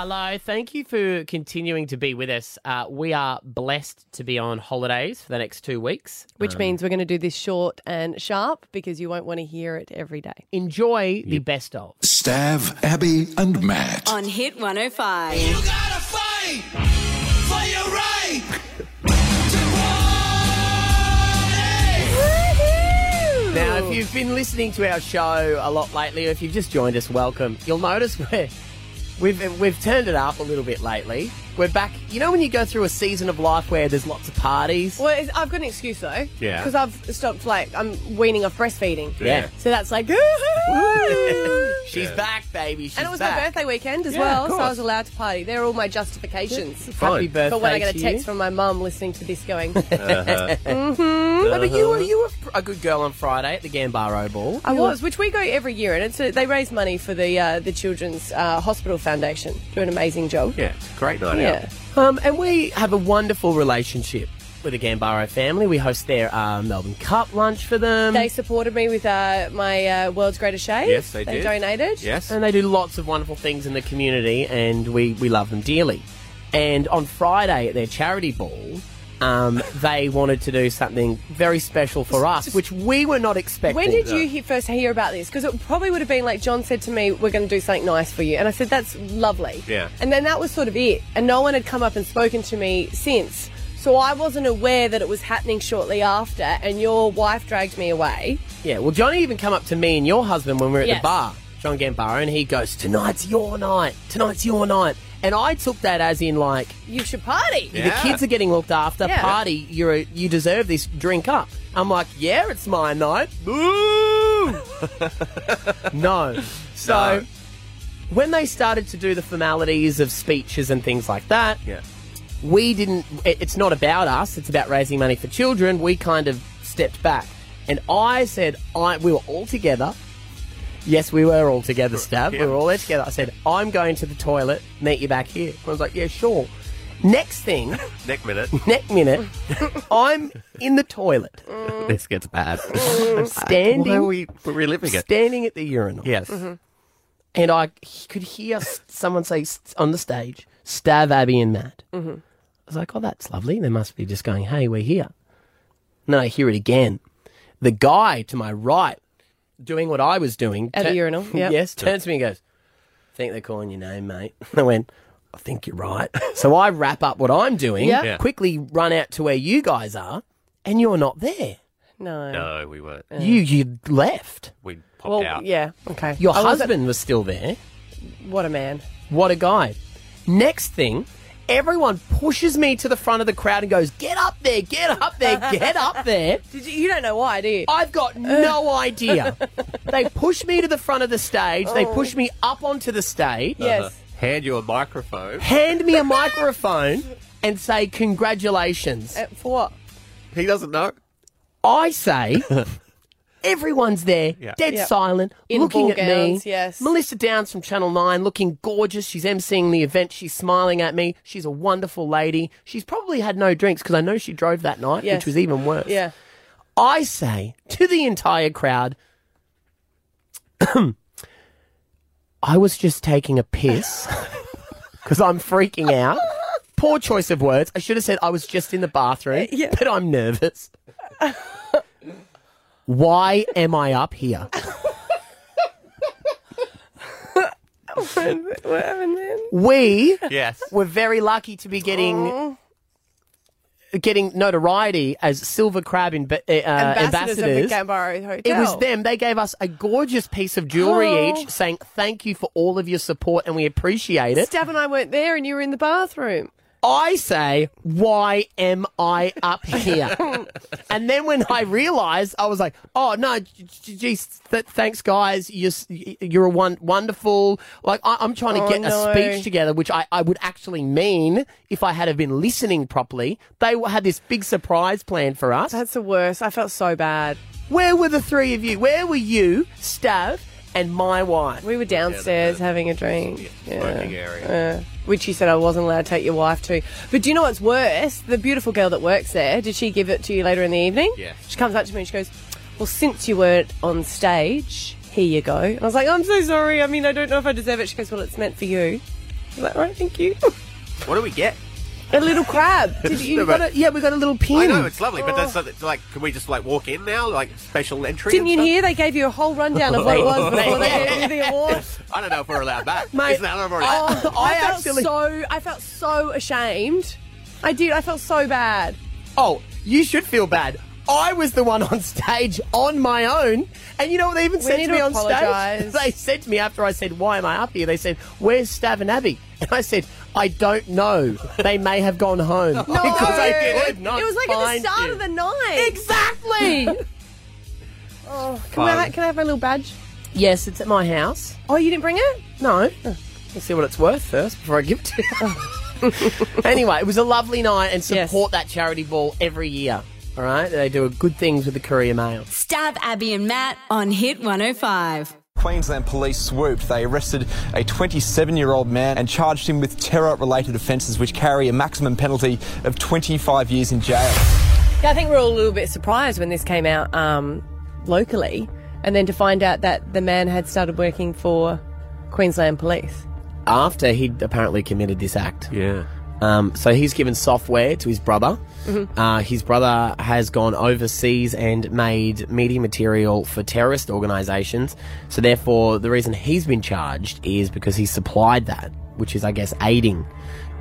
Hello, thank you for continuing to be with us. Uh, we are blessed to be on holidays for the next two weeks. Which means we're going to do this short and sharp because you won't want to hear it every day. Enjoy the best of. Stav, Abby, and Matt. on Hit 105. You gotta fight for your right to party. Now, if you've been listening to our show a lot lately, or if you've just joined us, welcome. You'll notice we're, we've we've turned it up a little bit lately. We're back. You know when you go through a season of life where there's lots of parties. Well, it's- I've got an excuse though. Yeah. Because I've stopped, like, I'm weaning off breastfeeding. Yeah. So that's like, She's back, baby. She's and it was back. my birthday weekend as Yeah, well, of so I course. was allowed to party. They're all my justifications. Happy birthday But when I get a to text you. from my mum listening to this going, Oh, but you were you were a good girl on Friday at the Gambaro ball. I was, which we go every year, and it's a, they raise money for the uh, the Children's uh, Hospital Foundation. Do an amazing job. Yeah, it's a great night out. Yeah. Um, and we have a wonderful relationship with the Gambaro family. We host their uh, Melbourne Cup lunch for them. They supported me with uh, my uh, World's Greatest Shave. Yes, they did. donated. Yes. and they do lots of wonderful things in the community, and we, we love them dearly. And on Friday at their charity ball, um, they wanted to do something very special for us, which we were not expecting. When did you he- first hear about this? Because it probably would have been like John said to me, "We're going to do something nice for you," and I said, "That's lovely." Yeah. And then that was sort of it, and no one had come up and spoken to me since. So I wasn't aware that it was happening shortly after, and your wife dragged me away. Yeah, well, Johnny even come up to me and your husband when we were at Yes. the bar, John Gambaro, and he goes, "Tonight's your night. Tonight's your night." And I took that as in like You should party. the kids are getting looked after. Yeah. Party, you're a, you deserve this. Drink up. I'm like, yeah, it's my night. Boo! no. So No. when they started to do the formalities of speeches and things like that, Yeah. we didn't. It, it's not about us. It's about raising money for children. We kind of stepped back, and I said, I we were all together. Yes, we were all together, Stav. We were all there together. I said, I'm going to the toilet. Meet you back here. I was like, yeah, sure. Next thing, Next minute, next minute, I'm in the toilet, this gets bad. I'm standing, Why are we we're reliving it? standing at the urinal. Yes. and I could hear s- someone say s- on the stage, "Stav, Abby, and Matt." Mm-hmm. I was like, "Oh, that's lovely." They must be just going, "Hey, we're here." And then I hear it again. The guy to my right, doing what I was doing At the urinal, yep. yes, turns to me and goes, "I think they're calling your name, mate." I went. I think you're right. So I wrap up what I'm doing, Yeah. Yeah. quickly run out to where you guys are, and you're not there. No. No, we weren't. You you left. We popped Well, out. yeah. Okay. Your I wasn't- husband was still there. What a man. What a guy. Next thing, everyone pushes me to the front of the crowd and goes, Get up there, get up there, get up there. Did you, you don't know why, do you? I've got no idea. They push me to the front of the stage, they push me up onto the stage, yes. Hand you a microphone. hand me a microphone, and say, Congratulations. Uh, for what? He doesn't know. I say, Everyone's there, Yeah. dead Yeah. silent, In looking ball at me. yes. Melissa Downes from Channel 9, looking gorgeous. She's emceeing the event. She's smiling at me. She's a wonderful lady. She's probably had no drinks because I know she drove that night, Yes. which was even worse. Yeah. I say to the entire crowd, I was just taking a piss because I'm freaking out. Poor choice of words. I should have said I was just in the bathroom, Yeah. but I'm nervous. Why am I up here? What happened then? We Yes. were very lucky to be getting getting notoriety as Silver Crab in, uh, ambassadors. Ambassadors, of the Gambaro Hotel. It was them. They gave us a gorgeous piece of jewellery Oh. each, saying thank you for all of your support and we appreciate it. Stav and I weren't there, and you were in the bathroom. I say, why am I up here? and then when I realised, I was like, oh no, geez, th- thanks guys. You're you're a one wonderful. Like I- I'm trying to Oh, get no. a speech together, which I, I would actually mean if I had have been listening properly. They had this big surprise planned for us. That's the worst. I felt so bad. Where were the three of you? Where were you, Stav, and my wife? We were downstairs having a drink. Smoking area. Uh, which you said I wasn't allowed to take your wife to. But do you know what's worse? The beautiful girl that works there, did she give it to you later in the evening? Yes. She comes up to me and she goes, Well, since you weren't on stage, here you go. And I was like, I'm so sorry. I mean, I don't know if I deserve it. She goes, Well, it's meant for you. Is that right? Thank you. What do we get? A little crab. Did you? You got a, yeah, we got a little pin. I know it's lovely, but that's like, can we just like walk in now, like special entry? Didn't you stuff? hear they gave you a whole rundown of what it was before they gave you the award? I don't know if we're allowed back. Mate, Isn't that already- Oh, I I, felt actually- so. I felt so ashamed. I did. I felt so bad. Oh, you should feel bad. I was the one on stage on my own, and you know what they even said need to me to on stage? They said to me after I said, "Why am I up here?" They said, "Where's Stav and Abby?" And I said, "I don't know. They may have gone home because I could not it was like at the start you." of the night. Exactly. Oh, can, I, can I have my little badge? yes, it's at my house. Oh, you didn't bring it? No. Let's see what it's worth first before I give it to you. anyway, it was a lovely night and Yes. support that charity ball every year. All right? They do good things with the Courier Mail. Stav Abby and Matt on Hit 105. Queensland police swooped. They arrested a 27 year old man and charged him with terror related offences which carry a maximum penalty of 25 years in jail. Yeah, I think we're all a little bit surprised when this came out um, locally, and then to find out that the man had started working for Queensland Police. After he'd apparently committed this act. Yeah. Um, so he's given software to his brother. Mm-hmm. Uh, his brother has gone overseas and made media material for terrorist organisations. So therefore, the reason he's been charged is because he supplied that, which is, I guess, aiding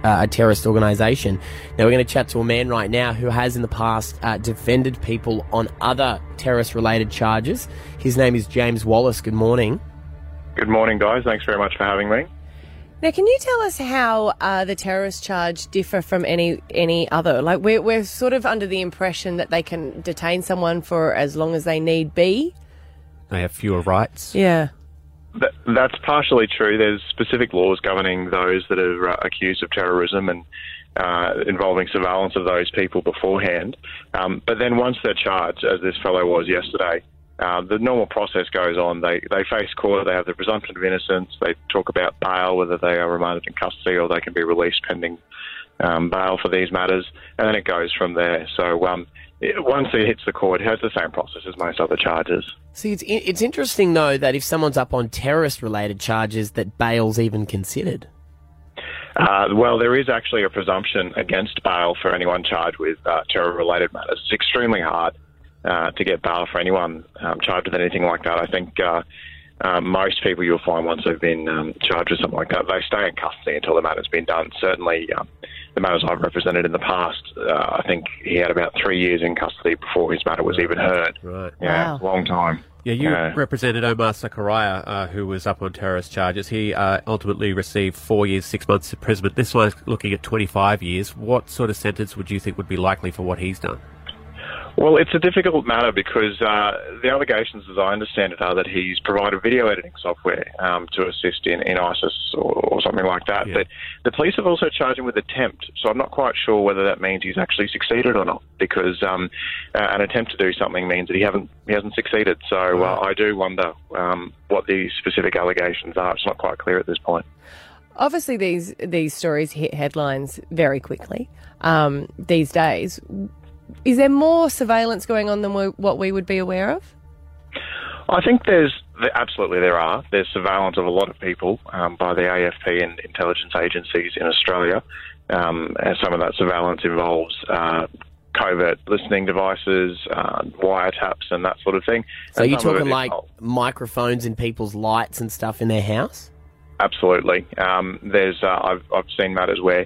uh, a terrorist organisation. Now we're going to chat to a man right now who has in the past uh, defended people on other terrorist-related charges. His name is James Wallace. Good morning. Good morning, guys. Thanks very much for having me. Now, can you tell us how uh, the terrorist charge differ from any any other? Like, we're we're sort of under the impression that they can detain someone for as long as they need be. They have fewer rights. Yeah. Th- that's partially true. There's specific laws governing those that are uh, accused of terrorism and uh, involving surveillance of those people beforehand. Um, but then once they're charged, as this fellow was yesterday, uh, the normal process goes on. They they face court. They have the presumption of innocence. They talk about bail, whether they are remanded in custody or they can be released pending um, bail for these matters, and then it goes from there. So um, it, once it hits the court, it has the same process as most other charges. See, it's it's interesting though that if someone's up on terrorist-related charges, that bail's even considered. Uh, well, there is actually a presumption against bail for anyone charged with uh, terror-related matters. It's extremely hard uh, to get bail for anyone um, charged with anything like that. I think uh, uh, most people you'll find once they've been um, charged with something like that, they stay in custody until the matter's been done. Certainly, um, the matters I've represented in the past, uh, I think he had about three years in custody before his matter was even heard. Right. Yeah, Wow. a long time. Yeah, you Yeah. represented Omar Sakaraya, uh, who was up on terrorist charges. He uh, ultimately received four years, six months imprisonment. This one's looking at 25 years. What sort of sentence would you think would be likely for what he's done? Well, it's a difficult matter because uh, the allegations, as I understand it, are that he's provided video editing software um, to assist in, in ISIS or, or something like that. Yeah. But the police have also charged him with attempt, so I'm not quite sure whether that means he's actually succeeded or not. Because um, uh, an attempt to do something means that he haven't he hasn't succeeded. So uh, I do wonder um, what the specific allegations are. It's not quite clear at this point. Obviously, these these stories hit headlines very quickly um, these days. Is there more surveillance going on than we, what we would be aware of? I think there's absolutely there are. There's surveillance of a lot of people um, by the AFP and intelligence agencies in Australia, um, and some of that surveillance involves uh, covert listening devices, uh, wiretaps, and that sort of thing. So And you're talking like involves- microphones in people's lights and stuff in their house? Absolutely. Um, there's uh, I've I've seen matters where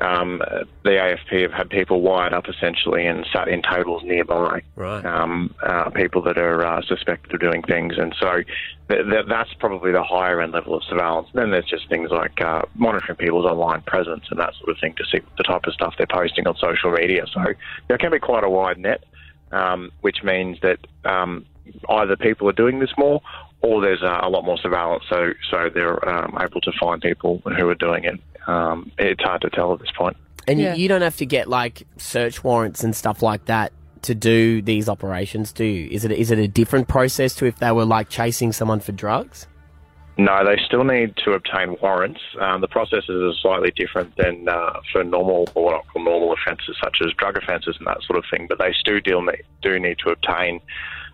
um, the AFP have had people wired up essentially and sat in tables nearby. Right. Um, uh, people that are uh, suspected of doing things, and so th- th- that's probably the higher end level of surveillance. Then there's just things like uh, monitoring people's online presence and that sort of thing to see the type of stuff they're posting on social media. So there can be quite a wide net, um, which means that um, either people are doing this more or there's uh, a lot more surveillance, so so they're um, able to find people who are doing it. Um, it's hard to tell at this point. And Yeah. you, you don't have to get like search warrants and stuff like that to do these operations, do you? Is it is it a different process to if they were like chasing someone for drugs? No, they still need to obtain warrants. Um, the processes are slightly different than uh, for normal or what I call normal offences such as drug offences and that sort of thing. But they still deal, do need to obtain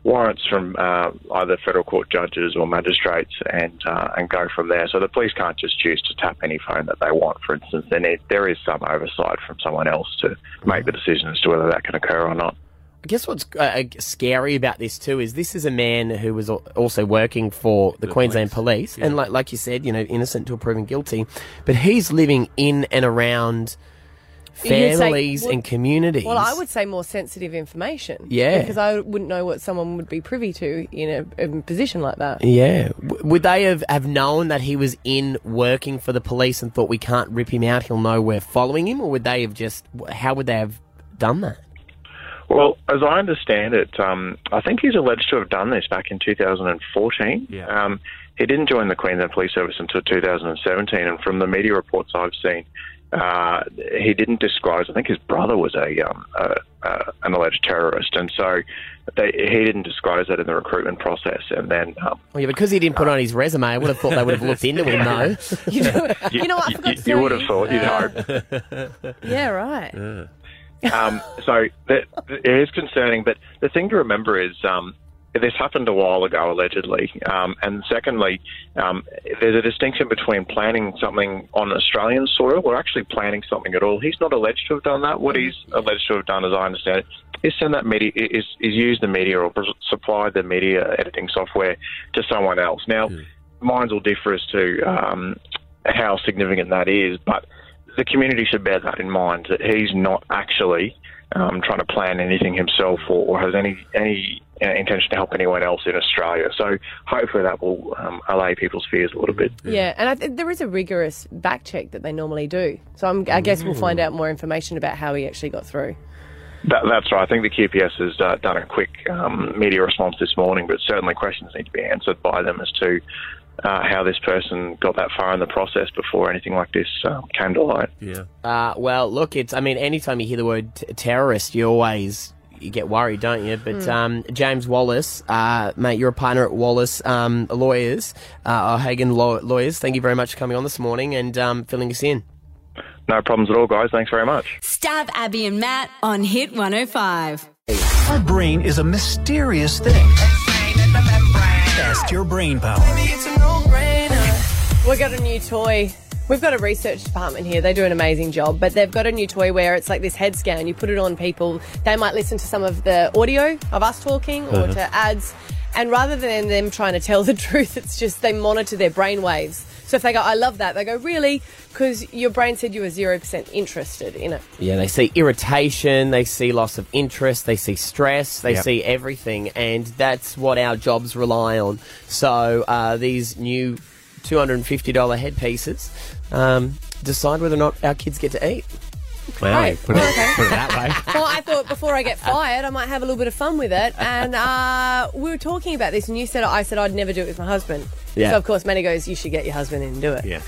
warrants from uh, either federal court judges or magistrates and uh, and go from there. So the police can't just choose to tap any phone that they want. For instance, there, need, there is some oversight from someone else to make the decision as to whether that can occur or not. I guess what's uh, scary about this too is this is a man who was also working for the, Queensland Police, and like like you said, you know, innocent until proven guilty, but he's living in and around You'd say- families well- and communities. Well, I would say more sensitive information. Yeah. Because I wouldn't know what someone would be privy to in a, in a position like that. Yeah. W- would they have, have known that he was in working for the police and thought we can't rip him out, he'll know we're following him? Or would they have just, how would they have done that? Well, as I understand it, um, I think he's alleged to have done this back in 2014. Yeah. Um, he didn't join the Queensland Police Service until 2017, and from the media reports I've seen, uh, he didn't disclose. I think his brother was a, um, a, a an alleged terrorist, and so they, he didn't disclose that in the recruitment process. And then um, Well, yeah, because he didn't put it on his resume, I would have thought they would have looked into him, though. You know, you, you know what? I you- forgot to you would have thought, you'd Uh, hope. Yeah, right. Um, so that, it is concerning, but the thing to remember is um, this happened a while ago, allegedly. Um, and secondly, um, there's a distinction between planning something on Australian soil or actually planning something at all. He's not alleged to have done that. What he's alleged to have done, as I understand it, is send that media, is, is use the media or supply the media editing software to someone else. Now, minds will differ as to um, how significant that is, but the community should bear that in mind that he's not actually um, trying to plan anything himself or, or has any any intention to help anyone else in Australia. So hopefully that will um, allay people's fears a little bit. Yeah, and I th- there is a rigorous back check that they normally do. So I'm, I guess we'll find out more information about how he actually got through. That, that's right. I think the QPS has uh, done a quick um, media response this morning, but certainly questions need to be answered by them as to uh, how this person got that far in the process before anything like this um, came to light. Yeah. Uh, well, look, it's. I mean, anytime you hear the word t- terrorist, you always you get worried, don't you? But um, James Wallace, uh, mate, you're a partner at Wallace um, Lawyers, uh, O'Hagan Law- Lawyers. Thank you very much for coming on this morning and um, filling us in. No problems at all, guys. Thanks very much. Stav Abby and Matt on Hit 105. Our brain is a mysterious thing. Test your brain power. We've got a new toy. We've got a research department here. They do an amazing job, but they've got a new toy where it's like this head scan. You put it on people. They might listen to some of the audio of us talking or to ads. And rather than them trying to tell the truth, it's just they monitor their brain waves. So if they go, I love that, they go, really? Because your brain said you were 0% interested in it. Yeah, they see irritation, they see loss of interest, they see stress, they Yep. see everything, and that's what our jobs rely on. So uh, these new $250 headpieces um, decide whether or not our kids get to eat. Wow. Right. Put, it, Okay. put it that way. Well, I thought before I get fired, I might have a little bit of fun with it. And uh, we were talking about this, and you said I said I'd never do it with my husband. Yeah. So of course, Manny goes, "You should get your husband in and do it." Yeah.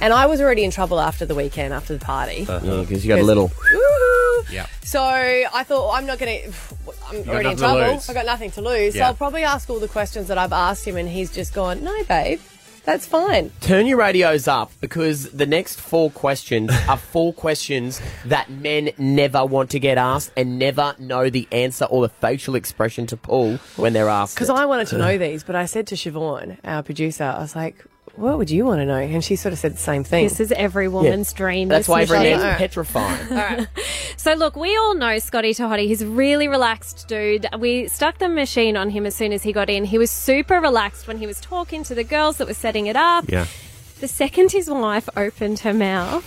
And I was already in trouble after the weekend, after the party. Because you got a little. Woohoo! Yeah. So I thought I'm not going to. I'm got already in trouble. I've got nothing to lose. So I'll probably ask all the questions that I've asked him, and he's just gone, "No, babe, that's fine." Turn your radios up because the next four questions are four questions that men never want to get asked and never know the answer or the facial expression to pull when they're asked. Because. I wanted to know these, but I said to Siobhan, our producer, I was like, "What would you want to know?" And she sort of said the same thing. This is every woman's dream. That's why every machine. man's Alright. petrifying. So look, we all know Scotty Tahoti. He's a really relaxed dude. We stuck the machine on him as soon as he got in. He was super relaxed when he was talking to the girls that were setting it up. Yeah. The second his wife opened her mouth,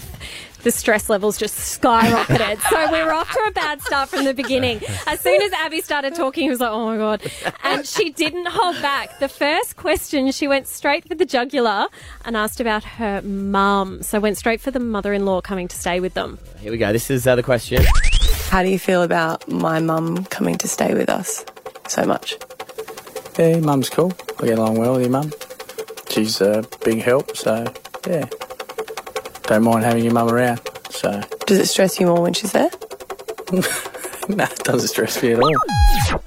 the stress levels just skyrocketed. so we were off to a bad start from the beginning. As soon as Abby started talking, he was like, "Oh my god!" And she didn't hold back. The first question, she went straight for the jugular and asked about her mum. So went straight for the mother-in-law coming to stay with them. Here we go. This is uh, the question. How do you feel about my mum coming to stay with us so much? Yeah, mum's cool. I get along well with your mum. She's a big help, so yeah. Don't mind having your mum around. So Does it stress you more when she's there? no, it doesn't stress me at all.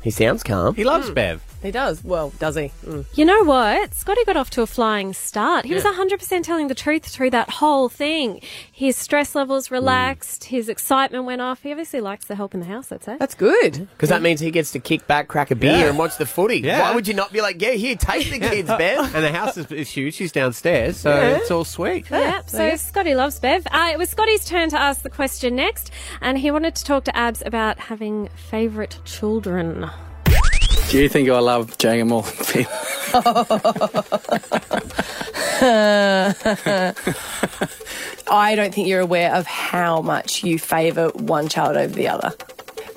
He sounds calm. He loves Bev. He does. Well, does he? Mm. You know what? Scotty got off to a flying start. He was 100% telling the truth through that whole thing. His stress levels relaxed, his excitement went off. He obviously likes the help in the house, I'd say. That's good. Because that means he gets to kick back, crack a beer, Yeah. and watch the footy. Yeah. Why would you not be like, yeah, here, take the kids, Bev? And the house is, is huge. She's downstairs, so Yeah. it's all sweet. Yeah, so Scotty loves Bev. Uh, it was Scotty's turn to ask the question next, and he wanted to talk to Abs about having favourite children. Do you think I love Jagger more than Finn? I don't think you're aware of how much you favour one child over the other.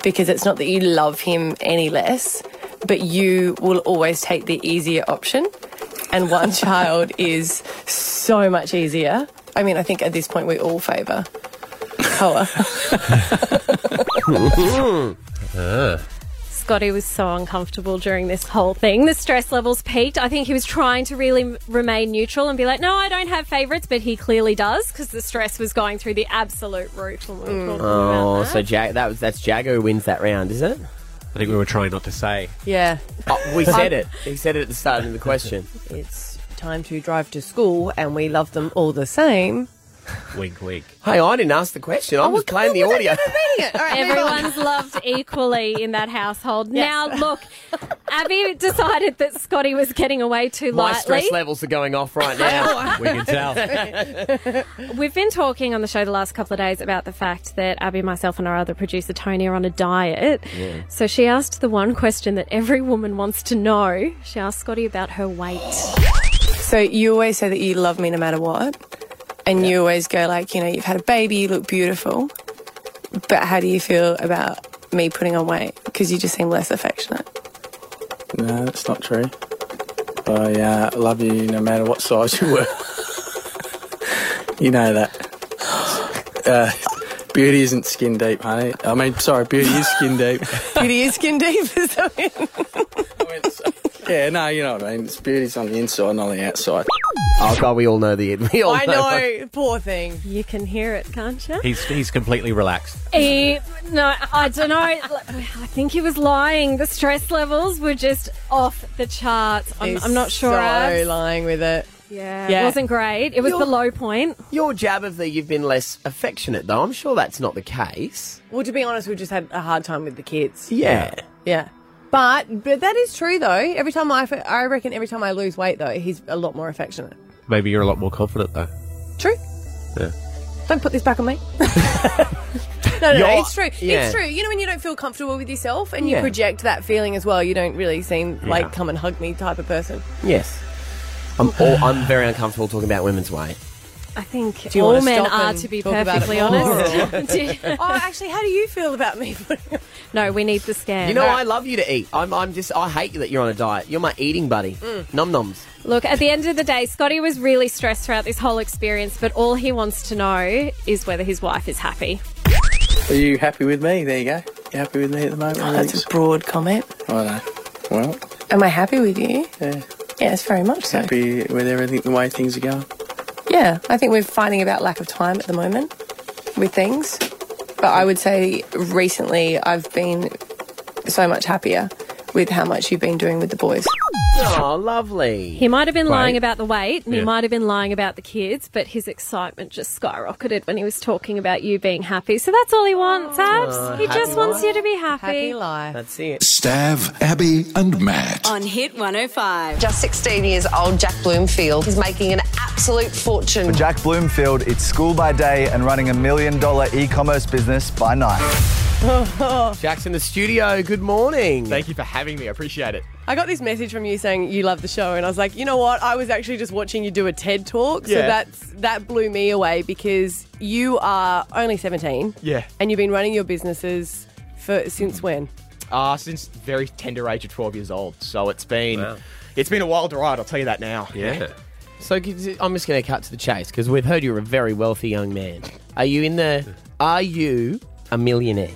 Because it's not that you love him any less, but you will always take the easier option. And one child is so much easier. I mean, I think at this point we all favour Koa. Uh. Scotty was so uncomfortable during this whole thing. The stress levels peaked. I think he was trying to really remain neutral and be like, no, I don't have favourites, but he clearly does because the stress was going through the absolute roof when we were talking mm. Oh, about that. so Jag- that was that's Jago who wins that round, is it? I think we were trying not to say. yeah. Oh, we said it. He said it at the start of the question. It's time to drive to school, and we love them all the same. Wink, wink. Hey, I didn't ask the question. I was playing the audio. All right. Everyone's loved equally in that household. Now, look, Abby decided that Scotty was getting away too My lightly. My stress levels are going off right now. We can tell. We've been talking on the show the last couple of days about the fact that Abby, myself, and our other producer Tony are on a diet. So she asked the one question that every woman wants to know. She asked Scotty about her weight. So you always say that you love me no matter what, and you always go like, you know, you've had a baby, you look beautiful. But how do you feel about me putting on weight? Because you just seem less affectionate. No, that's not true. I uh, love you no matter what size you were. you know that. Uh, beauty isn't skin deep, honey. I mean, sorry, beauty is skin deep. Beauty is skin deep. is that it? yeah, no, you know what I mean. It's beauty's on the inside, not on the outside. Oh God, we all know the we all I know, poor thing. You can hear it, can't you? He's he's completely relaxed. He, no, I don't know. I think he was lying. The stress levels were just off the charts. I'm, He's I'm not sure. So Abs. lying with it. Yeah, Yeah. it wasn't great. It was You're- the low point. Your jab of the you've been less affectionate, though. I'm sure that's not the case. Well, to be honest, we just had a hard time with the kids. Yeah. Yeah. But but that is true though. Every time I, I reckon every time I lose weight though, he's a lot more affectionate. Maybe you're a lot more confident though. True. Yeah. Don't put this back on me. no, no, it's true. yeah. It's true. You know when you don't feel comfortable with yourself and you Yeah. project that feeling as well. You don't really seem Yeah. like come and hug me type of person. Yes. I'm all, I'm very uncomfortable talking about women's weight. I think you all men are, to be talk about it perfectly honest. Do- oh, actually, how do you feel about me? no, we need the scan. You know, I love you to eat. I'm, I'm just, I hate that you're on a diet. You're my eating buddy. Mm. Num noms. Look, at the end of the day, Scotty was really stressed throughout this whole experience, but all he wants to know is whether his wife is happy. Are you happy with me? There you go. You happy with me at the moment? Oh, that's a broad comment. I know. Well, Am I happy with you? yeah. Yes, very much so. Happy with everything, the way things are going. Yeah, I think we're fighting about lack of time at the moment with things. But I would say recently I've been so much happier with how much you've been doing with the boys. Oh, lovely. He might have been lying about the weight and he Yeah. might have been lying about the kids, but his excitement just skyrocketed when he was talking about you being happy. So that's all he wants, oh, Abs. he happy just wants life. you to be happy. Happy life. That's it. Stav, Abby, and Matt. On Hit 105. Just 16 years old, Jack Bloomfield is making an absolute fortune. Jack Bloomfield, it's school by day and running a million dollar e commerce business by night. Jack's in the studio. Good morning. Thank you for having me. I appreciate it. I got this message from you saying you love the show, and I was like, you know what? I was actually just watching you do a TED talk, so Yeah. that's that blew me away because you are only 17, Yeah. and you've been running your businesses for since when? Uh, since very tender age of 12 years old. So it's been it's been a wild ride, I'll tell you that now. Yeah. So could- I'm just going to cut to the chase because we've heard you're a very wealthy young man. Are you in the? Are you a millionaire?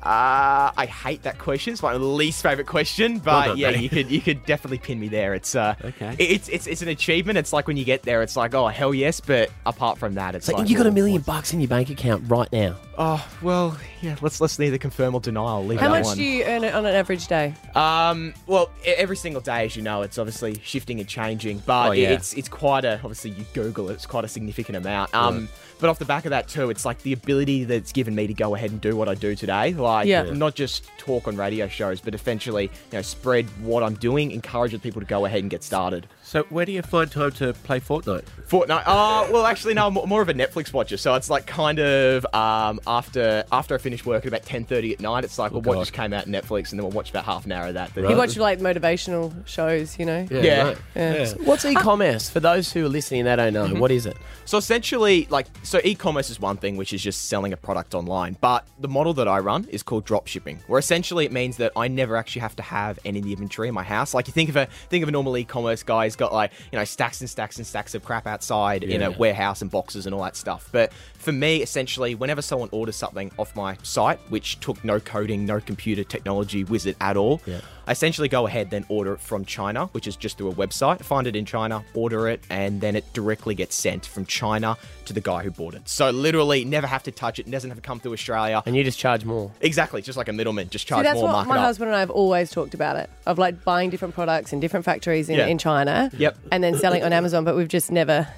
Uh, I hate that question. It's my least favorite question, Well but done, yeah, buddy. you could you could definitely pin me there. It's uh, Okay. it's it's it's an achievement. It's like when you get there, it's like oh hell yes, but apart from that, it's So like you got a well, million bucks in your bank account right now. Oh well, yeah. Let's let's neither confirm or deny. I'll leave How that much one. do you earn on an average day? Um, well, every single day, as you know, it's obviously shifting and changing, but Oh, yeah. it's it's quite a obviously you Google it, it's quite a significant amount. Um, but off the back of that too, it's like the ability that's given me to go ahead and do what I do today, like Yeah. not just talk on radio shows, but essentially you know spread what I'm doing, encourage people to go ahead and get started. So where do you find time to play Fortnite? Fortnite. Oh, well, actually, no. I'm more of a Netflix watcher, so it's like kind of um, after after I finish work at about ten thirty at night. It's like, well, oh, what just came out on Netflix, and then we'll watch about half an hour of that. You watch like motivational shows, you know? Yeah. right. Yeah. So What's uh, e-commerce for those who are listening? They don't know. Mm-hmm. What is it? So essentially, like, so e-commerce is one thing, which is just selling a product online. But the model that I run is called drop shipping, where essentially it means that I never actually have to have any inventory in my house. Like, you think of a think of a normal e-commerce guy, he's got like you know stacks and stacks and stacks of crap outside in a warehouse and boxes and all that stuff. But for me, essentially, whenever someone orders something off my site, which took no coding, no computer technology wizard at all. I essentially go ahead then order it from China, which is just through a website. Find it in China, order it, and then it directly gets sent from China to the guy who bought it. So literally, never have to touch it. Doesn't have to come through Australia. And you just charge more. Exactly, just like a middleman, just charge See, charge that's more, what mark my up. husband and I have always talked about it of like buying different products in different factories in, Yeah. in China. Yep. And then selling on Amazon, but we've just never done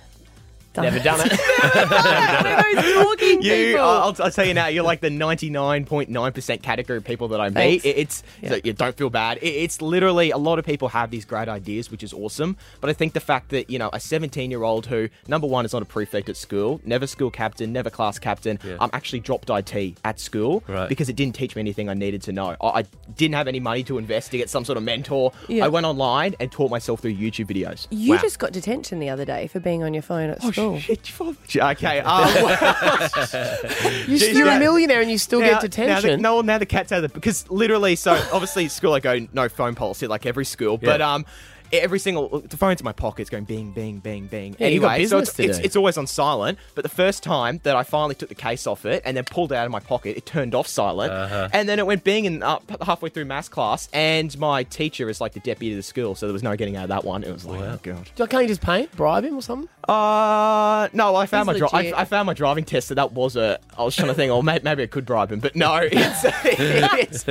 Never it. done it. Talking You, people. I'll, I'll- I'll tell you now, you're like the 99.9% category of people that I meet. Thanks. It- It's, so you don't feel bad. It- it's literally, a lot of people have these great ideas, which is awesome. But I think the fact that, you know, a 17 year old who, number one, is not a prefect at school, never school captain, never class captain, I'm um, actually dropped IT at school Right. because it didn't teach me anything I needed to know. I, I didn't have any money to invest to get some sort of mentor. Yeah. I went online and taught myself through YouTube videos. You Wow. just got detention the other day for being on your phone at oh, school. Shit, you father- Okay. Um, You're, you're a millionaire and you still Now- get detention. Now the, no, now the cat's out of the because literally, so obviously school I go no phone policy like every school, but um. Every single the phone's in my pocket, it's going bing, bing, bing, bing. Yeah, you've got anyway, so it's, to it's, do. it's always on silent. But the first time that I finally took the case off it and then pulled it out of my pocket, it turned off silent, Uh-huh. and then it went bing and up halfway through maths class. And my teacher is like the deputy of the school, so there was no getting out of that one. It was like, oh god. So Can't you just paint bribe him or something? Uh, no, I found my dri- I. I found my driving test, so that was a. I was trying to think, oh, may- maybe I could bribe him, but no, it's, it's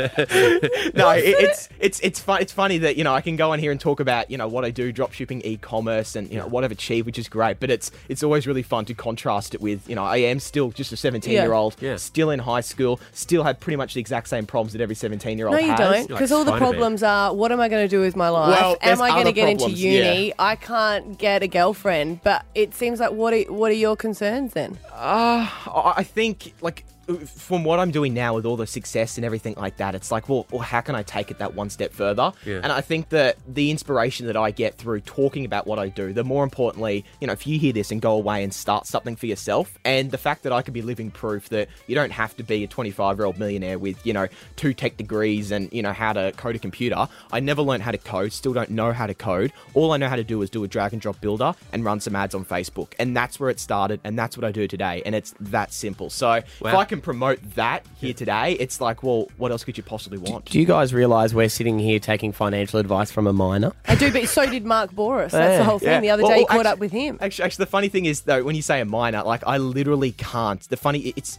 no, it, it's it's it's fun. It's funny that you know I can go on here and talk about you know what I do, drop shipping, e-commerce, and you know what I've achieved, which is great. But it's it's always really fun to contrast it with you know I am still just a 17 year old, Yeah. still in high school, still have pretty much the exact same problems that every 17 year old No, you has. don't. Like Because all the problems are what am I going to do with my life? Well, am I going to get into uni? yeah. I can't get a girlfriend. But it seems like what are, what are your concerns then? Uh, I I think like from what I'm doing now with all the success and everything like that, it's like, well, well how can I take it that one step further? Yeah. And I think that the inspiration that I get through talking about what I do, the more importantly, you know, if you hear this and go away and start something for yourself, and the fact that I could be living proof that you don't have to be a 25 year old millionaire with, you know, two tech degrees and, you know, how to code a computer. I never learned how to code, still don't know how to code. All I know how to do is do a drag and drop builder and run some ads on Facebook. And that's where it started, and that's what I do today. And it's that simple. So if I can promote that here today, it's like, well, what else could you possibly want? Do you guys realise we're sitting here taking financial advice from a minor? I do, but so did Mark Bouris. That's Yeah. the whole thing. Yeah. The other Well, day, you well, caught actu- up with him. Actually, actually, the funny thing is though, when you say a minor, like I literally can't. The funny, it's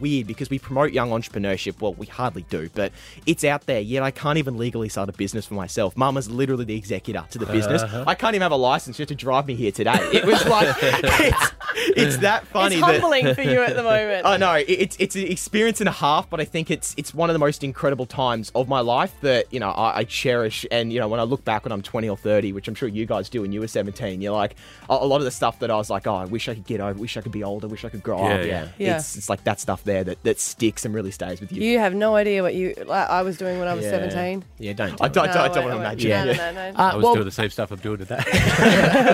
weird because we promote young entrepreneurship. Well, we hardly do, but it's out there. Yet I can't even legally start a business for myself. Mama's literally the executor to the business. Uh-huh. I can't even have a license just to drive me here today. It was like it's, it's that funny. It's that- humbling for you at the moment. I know it- it's it's an experience and a half, but I think it's it's one of the most incredible times of my life that you know I, I cherish. And you know when I look back when I'm 20 or 30, which I'm sure you guys do when you were 17, you're like a, a lot of the stuff that I was like, oh, I wish I could get over, wish I could be older, wish I could grow Yeah, up. yeah. Yeah. It's it's like that stuff there that, that sticks and really stays with you. You have no idea what you like, I was doing when I was Yeah. 17. Yeah, don't. I do it. don't, I don't, No, want to imagine. Yeah. No, no, no. Uh, I was well, doing the same stuff I'm doing today.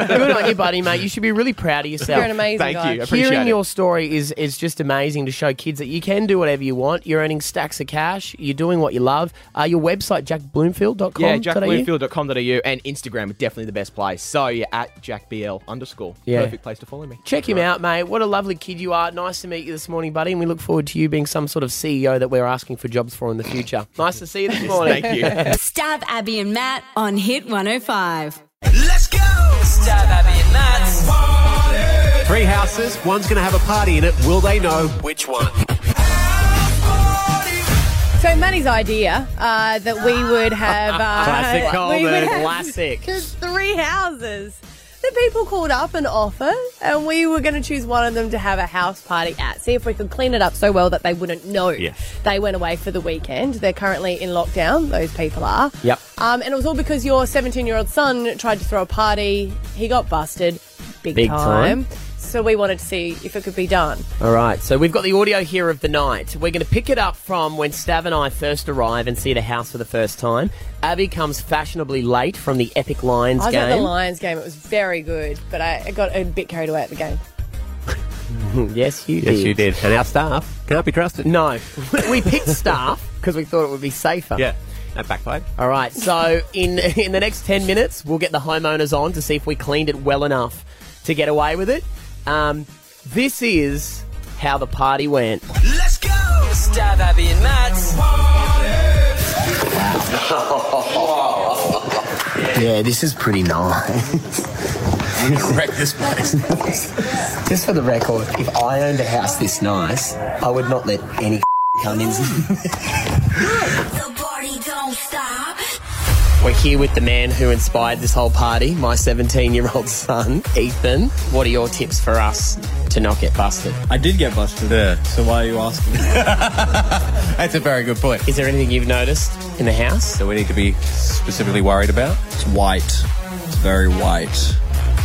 good on you, buddy, mate. You should be really proud of yourself. You're an amazing Thank guy. you. Appreciate Hearing it. your story is is just amazing to show kids that you can do whatever you want. You're earning stacks of cash. You're doing what you love. Uh, your website, jackbloomfield.com. Yeah, jackbloomfield.com.au and Instagram are definitely the best place. So you're at jackbl underscore. Yeah. Perfect place to follow me. Check him out, mate. What a lovely kid you are. Nice to meet you this morning, buddy. And we look forward to you being some sort of CEO that we're asking for jobs for in the future. Nice to see you this morning. Thank you. Stav Abby and Matt on Hit 105. Let's go! Stav Abby and Matt. Three houses, one's going to have a party in it. Will they know which one? So Maddie's idea uh, that we would have uh, Classic we Coleman, would classic. three houses that people called up and offered, and we were going to choose one of them to have a house party at. See if we could clean it up so well that they wouldn't know Yes. they went away for the weekend. They're currently in lockdown. Those people are. Yep. Um, and it was all because your 17 year old son tried to throw a party. He got busted big, Big time. So we wanted to see if it could be done. All right, so we've got the audio here of the night. We're going to pick it up from when Stav and I first arrive and see the house for the first time. Abby comes fashionably late from the Epic Lions game. I was game. at the Lions game. It was very good, but I I got a bit carried away at the game. yes, you did. Yes, you did. And our staff can't be trusted. No, we picked staff because we thought it would be safer. Yeah, that backfired. All right, so in in the next ten minutes, we'll get the homeowners on to see if we cleaned it well enough to get away with it. Um, this is how the party went. Let's go! Stav Abby and Matt. Yeah, this is pretty nice. Wreck this place. Just for the record, if I owned a house this nice, I would not let any come in. We're here with the man who inspired this whole party, my 17 year old son, Ethan. What are your tips for us to not get busted? I did get busted. Yeah. So why are you asking? That's a very good point. Is there anything you've noticed in the house? that we need to be specifically worried about? It's white. It's very white.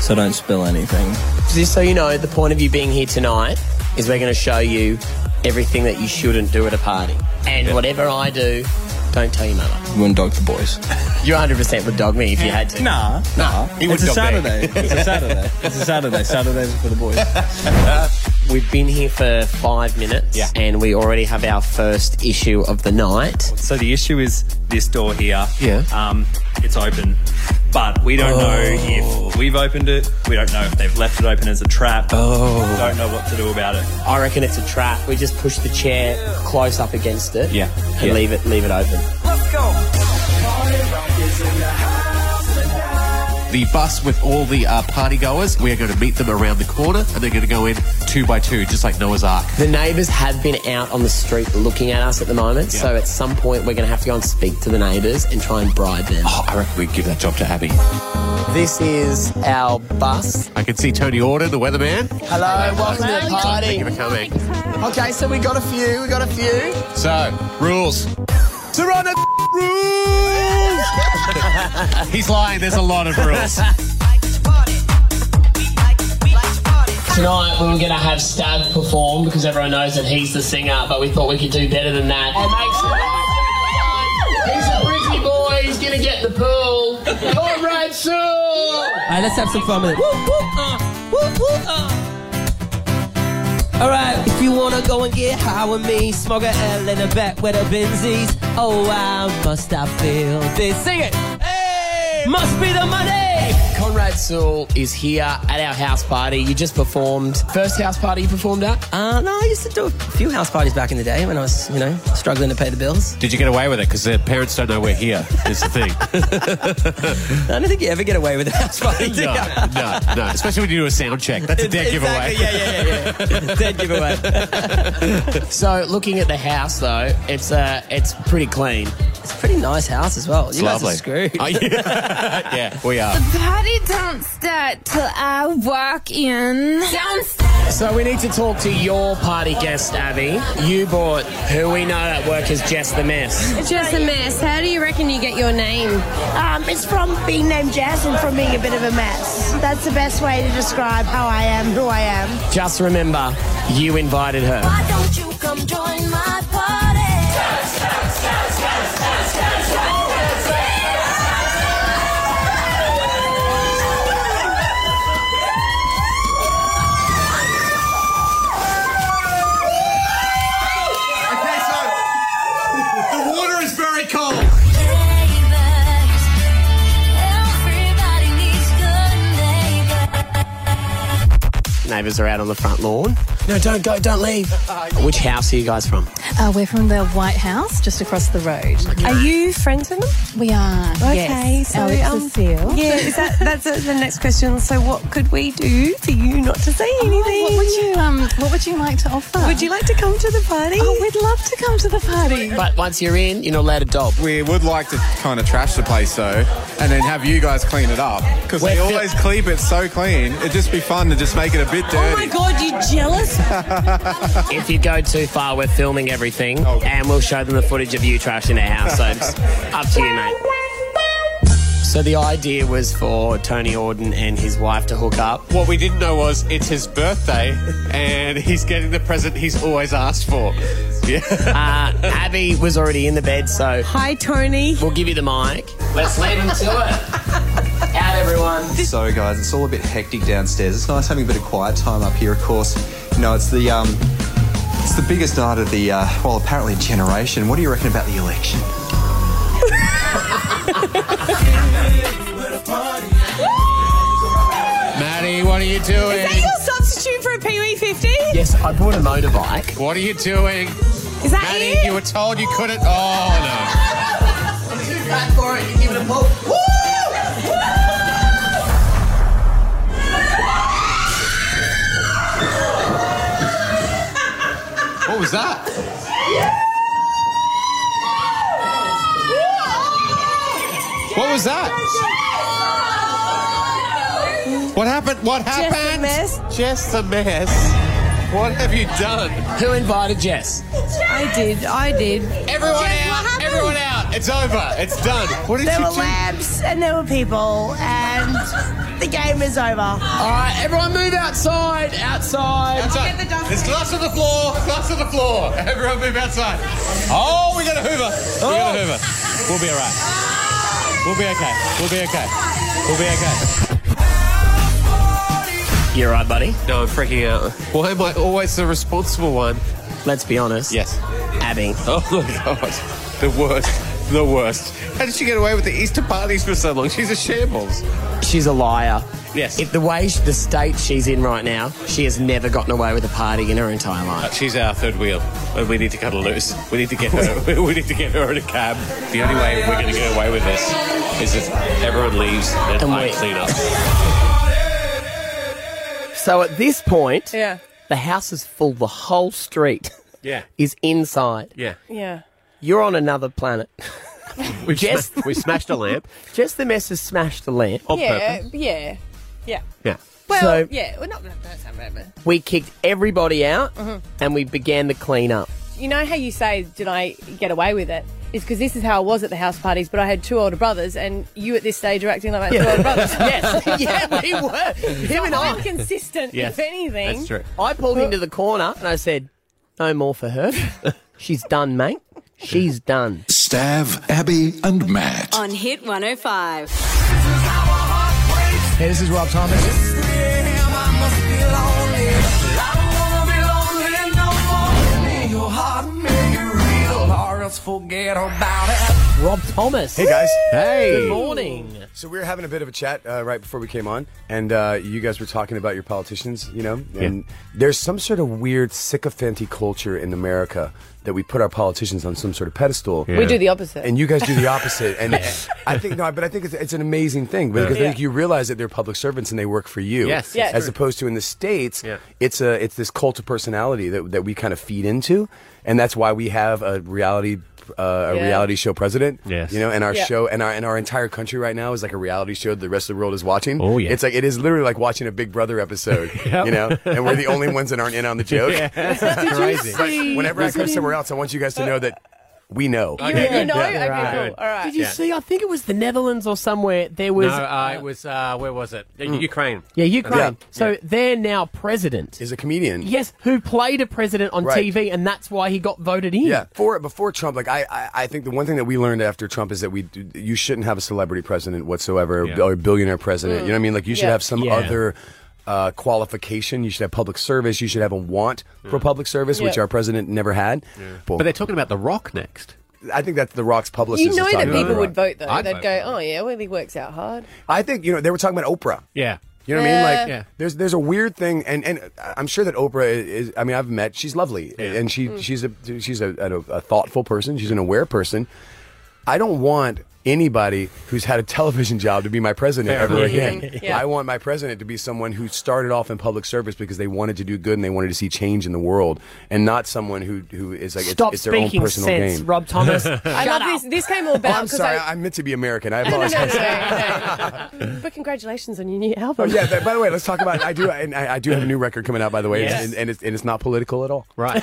So don't spill anything. Just so you know, the point of you being here tonight is we're going to show you everything that you shouldn't do at a party. And whatever I do, don't tell your mother. You wouldn't dog the boys. You 100% would dog me if you had to. Nah, nah. he would it's a dog me. Saturday. It's a Saturday. It's a Saturday. Saturdays are for the boys. We've been here for five minutes, Yeah. and we already have our first issue of the night. So the issue is this door here. Yeah. Um, it's open, but we don't know oh. if we've opened it. We don't know if they've left it open as a trap. Oh. We don't know what to do about it. I reckon it's a trap. We just push the chair close up against it, Yeah. and Yeah. leave it leave it open. The bus with all the uh, party goers, we are going to meet them around the corner and they're going to go in two by two, just like Noah's Ark. The neighbours have been out on the street looking at us at the moment, so at some point we're going to have to go and speak to the neighbours and try and bribe them. Oh, I reckon we can give that job to Abby. This is our bus. I can see Tony Auden, the weatherman. Hello, welcome to the party. Thank you for coming. Okay, so we got a few, we got a few. So, rules. Serrano rules! He's lying, there's a lot of rules. Tonight we were going to have Stav perform because everyone knows that he's the singer, but we thought we could do better than that. And make some. He's a Brisbane boy, he's going to get the pool. Conrad Sewell! Alright, let's have some fun with it. Whoop, whoop, uh, whoop, whoop, uh. Alright, if you wanna go and get high with me, smoke a L in the back with the Benzies. Oh, I must I feel this? Sing it! Hey! Must be the money! Conrad Sewell is here at our house party. You just performed. First house party you performed at? Uh, no, I used to do a few house parties back in the day when I was, you know, struggling to pay the bills. Did you get away with it? Because their parents don't know we're here, is the thing. I don't think you ever get away with a house party, do no, ya? no, no. Especially when you do a sound check. That's a dead Exactly, giveaway. yeah, yeah, yeah, yeah. Dead giveaway. So, looking at the house though, it's uh, it's pretty clean. It's a pretty nice house as well. You guys are screwed. Oh, yeah. yeah, we are. The party don't start till I walk in. Downstairs. So we need to talk to your party guest, Abby. You bought who we know at work as Jess the Mess. It's just a mess. How do you reckon you get your name? Um, it's from being named Jazz and from being a bit of a mess. That's the best way to describe how I am, who I am. Just remember, you invited her. Why don't you come join my party? Neighbours are out on the front lawn. No, don't go, don't leave. Which house are you guys from? Uh, we're from the White House, just across the road. Are you friends with them? We are. Okay, yes. so Alex um, Cecile. yeah, is that that's uh, the next question? So, what could we do for you not to say anything? Oh, what would you um What would you like to offer? Would you like to come to the party? Oh, we'd love to come to the party. But once you're in, you're not allowed to dob. We would like to kind of trash the place though, and then have you guys clean it up because they We're fil- always keep it so clean. It'd just be fun to just make it a bit dirty. Oh my god, you jealous? If you go too far, we're filming everything, and we'll show them the footage of you trashing their house. So it's up to you, mate. So the idea was for Tony Auden and his wife to hook up. What we didn't know was it's his birthday, and he's getting the present he's always asked for. Yeah. Uh, Abby was already in the bed, so Hi, Tony. we'll give you the mic. Let's leave him to it. Out, everyone. So, guys, it's all a bit hectic downstairs. It's nice having a bit of quiet time up here, of course. You know, it's the um, it's the biggest night of the uh, well, apparently generation. What do you reckon about the election? Maddie, what are you doing? Is that your substitute for a Pee Wee 50? Yes, I bought a motorbike. What are you doing? Is that Maddie, you? you were told you couldn't. Oh, no. I'm too fat for it. You give it a pull. What was that? What was that? What happened? What happened? Just a mess. Just a mess. What have you done? Who invited Jess? I did. I did. Everyone Jess, out! Everyone out! It's over. It's done. What did There you were do? lamps and there were people, and the game is over. All right, everyone move outside. Outside. Outside. There's glass on the floor. Glass on the floor. Everyone move outside. Oh, we got a Hoover. We got a oh. Hoover. We'll be all right. We'll be okay. We'll be okay. We'll be okay. You're right, buddy. No, I'm freaking out. Why am I always the responsible one? Let's be honest. Yes. Abby. Oh my god. The worst. The worst. How did she get away with the Easter parties for so long? She's a shambles. She's a liar. Yes. If the way sh- the state she's in right now, she has never gotten away with a party in her entire life. Uh, she's our third wheel, and we need to cut her loose. We need to get her. we need to get her in a cab. The only way we're going to get away with this is if everyone leaves and, And I we- clean up. So at this point, Yeah. the house is full. The whole street Yeah. is inside. Yeah. Yeah. You're on another planet. We Jess, we smashed a lamp. Jess the mess has smashed the lamp. On yeah. purpose. Yeah. Yeah. Yeah. Well, So- yeah. Well, not that sound bad, but We kicked everybody out Mhm. and we began the clean up. you know how you say, "Did I get away with it?" Is because this is how I was at the house parties, but I had two older brothers, and you at this stage are acting like my two older brothers. yes, yeah, we were. Him and I. I'm consistent, Yes, if anything. That's true. I pulled into the corner and I said, "No more for her. She's done, mate. She's done." Stav, Abby, and Matt. On Hit 105. Hey, this is Rob Thomas. Rob Thomas. Hey guys. Hey. Good morning. So we were having a bit of a chat uh, right before we came on, and uh, you guys were talking about your politicians, you know, and there's some sort of weird sycophanty culture in America that we put our politicians on some sort of pedestal. We do the opposite. And you guys do the opposite, and I think no, but I think it's, it's an amazing thing because I Yeah. think you realize that they're public servants and they work for you. Yes, Yes. As opposed to in the states, it's a it's this cult of personality that that we kind of feed into, and that's why we have a reality. Uh, a Yeah. reality show president, Yes. you know, and our Yeah. show and our and our entire country right now is like a reality show that the rest of the world is watching. Oh, yeah. it's like it is literally like watching a Big Brother episode, Yep. you know, and we're the only ones that aren't in on the joke. Yeah. It's Did you crazy. But whenever I was go somewhere else, I want you guys to know that we know. You, you know? Yeah. Okay, cool. All right. Did you see? I think it was the Netherlands or somewhere. There was. no, uh, it was uh, where was it? Mm. Ukraine. yeah, Ukraine. Yeah. So their now president Is a comedian. Yes, who played a president on Right. TV, and that's why he got voted in. Yeah, for before Trump, like I, I, I think the one thing that we learned after Trump is that we, you shouldn't have a celebrity president whatsoever, Yeah. or a billionaire president. Mm. You know what I mean? Like you should Yeah. have some Yeah. other uh, qualification. You should have public service. You should have a want for public service, which our president never had. Well, But they're talking about The Rock next. I think that's the Rock's publicist. You know that talking about people would vote though. I'd They'd vote go, "Oh yeah, well he works out hard." I think you know they were talking about Oprah. Yeah. You know what I mean? Like, Yeah. there's there's a weird thing, and and I'm sure that Oprah is. I mean, I've met. She's lovely, and she Mm. she's a she's a, a, a thoughtful person. She's an aware person. I don't want anybody who's had a television job to be my president Fair ever mm-hmm. again. Yeah. I want my president to be someone who started off in public service because they wanted to do good and they wanted to see change in the world, and not someone who who is like Stop it's, it's their own speaking personal sense, game. Rob Thomas. I love this. This came all Oh, about I'm because sorry. I. I, meant to be American. I No, no, no, apologize. no, no. but congratulations on your new Oh album. yeah. th- By the way, let's talk about. I do. And I, I do have a new record coming out. By the way, Yes. and, and, it's, and it's not political at all. Right.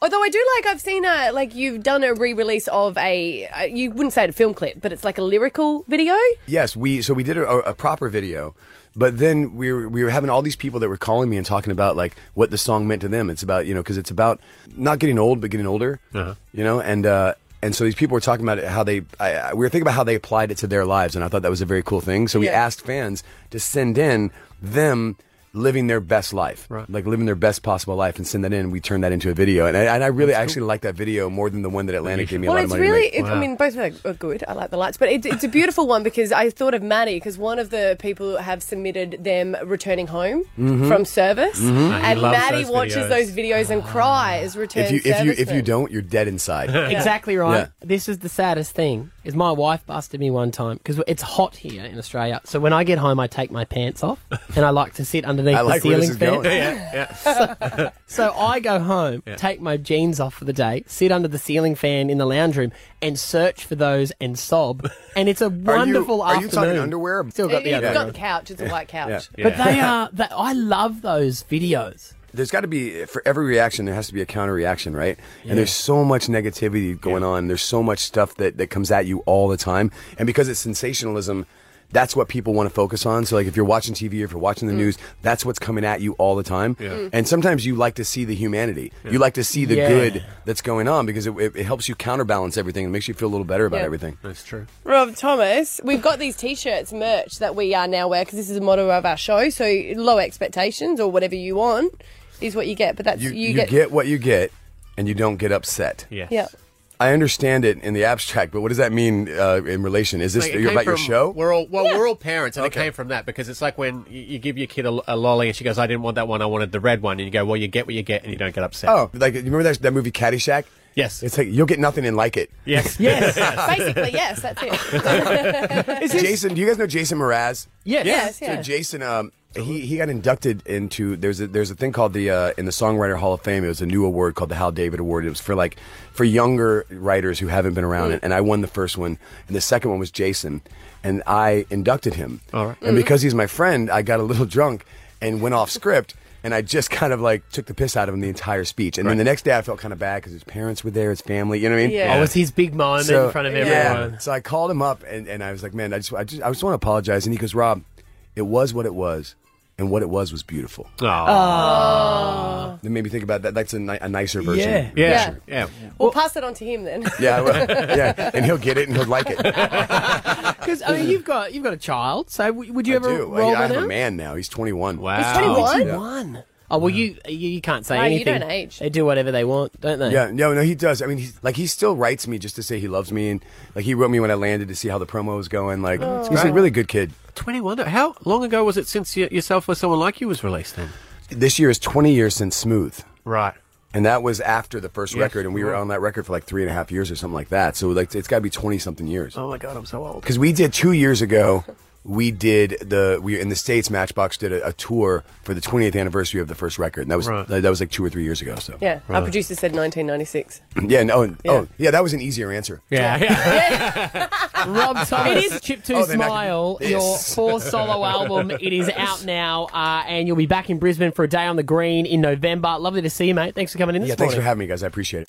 Although I do like, I've seen a like you've done a re-release of a. Uh, you wouldn't say it a film clip, but it's like a lyrical video. Yes, we so we did a, a proper video, but then we were we were having all these people that were calling me and talking about like what the song meant to them. It's about you know because it's about not getting old but getting older. Uh-huh. You know, and uh, and so these people were talking about it, how they I, I- we were thinking about how they applied it to their lives, and I thought that was a very cool thing. So we Yeah. asked fans to send in them living their best life, right. like living their best possible life, and send that in. We turn that into a video, and I, and I really actually like that video more than the one that Atlantic gave me a Well, lot it's of money. really. to make. It, I mean, both are are good. I like the lights, but it, it's a beautiful one because I thought of Maddie because one of the people have submitted them returning home Mhm. from service, Mhm. Ah, and loves Maddie those watches videos. those videos and cries. Return if you if you if you don't, you're dead inside. Exactly right. Yeah. This is the saddest thing. Is my wife busted me one time because it's hot here in Australia. So when I get home, I take my pants off and I like to sit underneath I like the where this ceiling is fan. going. Yeah, yeah. so, so I go home, Yeah. take my jeans off for the day, sit under the ceiling fan in the lounge room, and search for those and sob. And it's a wonderful are you afternoon. talking underwear? Still got the You've other. got the couch. It's a white couch. But they are. That I love those videos. There's got to be for every reaction there has to be a counter reaction right Yeah. and there's so much negativity going on there's so much stuff that, that comes at you all the time and because it's sensationalism that's what people want to focus on so like if you're watching tv or if you're watching the news that's what's coming at you all the time Yeah. Mm. and sometimes you like to see the humanity Yeah. you like to see the Yeah. good that's going on because it, it, it helps you counterbalance everything and makes you feel a little better about Yeah. everything That's true. Rob Thomas, we've got these t-shirts merch that we are now wear because this is the motto of our show. So low expectations or whatever you want is what you get. But that's you, you, you get. get what you get and you don't get upset Yes. Yeah. I understand it in the abstract, but what does that mean uh, in relation? Is this Like, it you're about your show? We're all well, we're all parents, and Okay. it came from that because it's like when you, you give your kid a, a lolly, and she goes, "I didn't want that one. I wanted the red one," and you go, "Well, you get what you get, and you don't get upset." Oh, like you remember that, that movie Caddyshack? Yes. It's like you'll get nothing and like it. Yes. Yes. Basically, yes, that's it. Jason, do you guys know Jason Mraz? Yes. Yes, yeah. So Jason, um, he he got inducted into there's a there's a thing called the uh, in the Songwriter Hall of Fame. It was a new award called the Hal David Award. It was for like for younger writers who haven't been around. And, and I won the first one, and the second one was Jason, and I inducted him. All right. And because he's my friend, I got a little drunk and went off script. And I just kind of like took the piss out of him the entire speech. And then the next day I felt kind of bad because his parents were there, his family, you know what I mean? Yeah. It was his big moment in front of everyone. Yeah. So I called him up and, and I was like, man, I just, I just I just want to apologize. And he goes, Rob, it was what it was. And what it was was beautiful. Aw. It made me think about that. That's a, ni- a nicer version. Yeah. yeah, Yeah. yeah. We'll pass it on to him then. Yeah, well, yeah, and he'll get it and he'll like it. Because I mean, you've got you've got a child. So w- would you ever do. roll I, I that have out? a man now. He's 21. Wow. He's 21? Yeah. One. Oh well, you you, you can't say No, you anything. don't age. They do whatever they want, don't they? Yeah, no, no, he does. I mean, he's like he still writes me just to say he loves me, and like he wrote me when I landed to see how the promo was going. Like oh. he's a really good kid. Twenty-one. How long ago was it since you, yourself or someone like you was released? Then. This year is 20 years since Smooth. Right. And that was after the first Yes, record, and we were on that record for like three and a half years or something like that. So like it's got to be twenty something years. Oh my god, I'm so old. Because we did two years ago, we did the we in the states. Matchbox did a, a tour for the 20th anniversary of the first record, and that was Right. that was like two or three years ago. So Yeah, our producer said 1996. yeah, no, Yeah. oh yeah, that was an easier answer. Yeah. yeah. Rob Thomas, It is- Chip Tooth Oh, then I can- Smile, your fourth solo album. It is out now, uh, and you'll be back in Brisbane for a day on the green in November. Lovely to see you, mate. Thanks for coming in this Yeah, thanks for having me, guys. I appreciate it.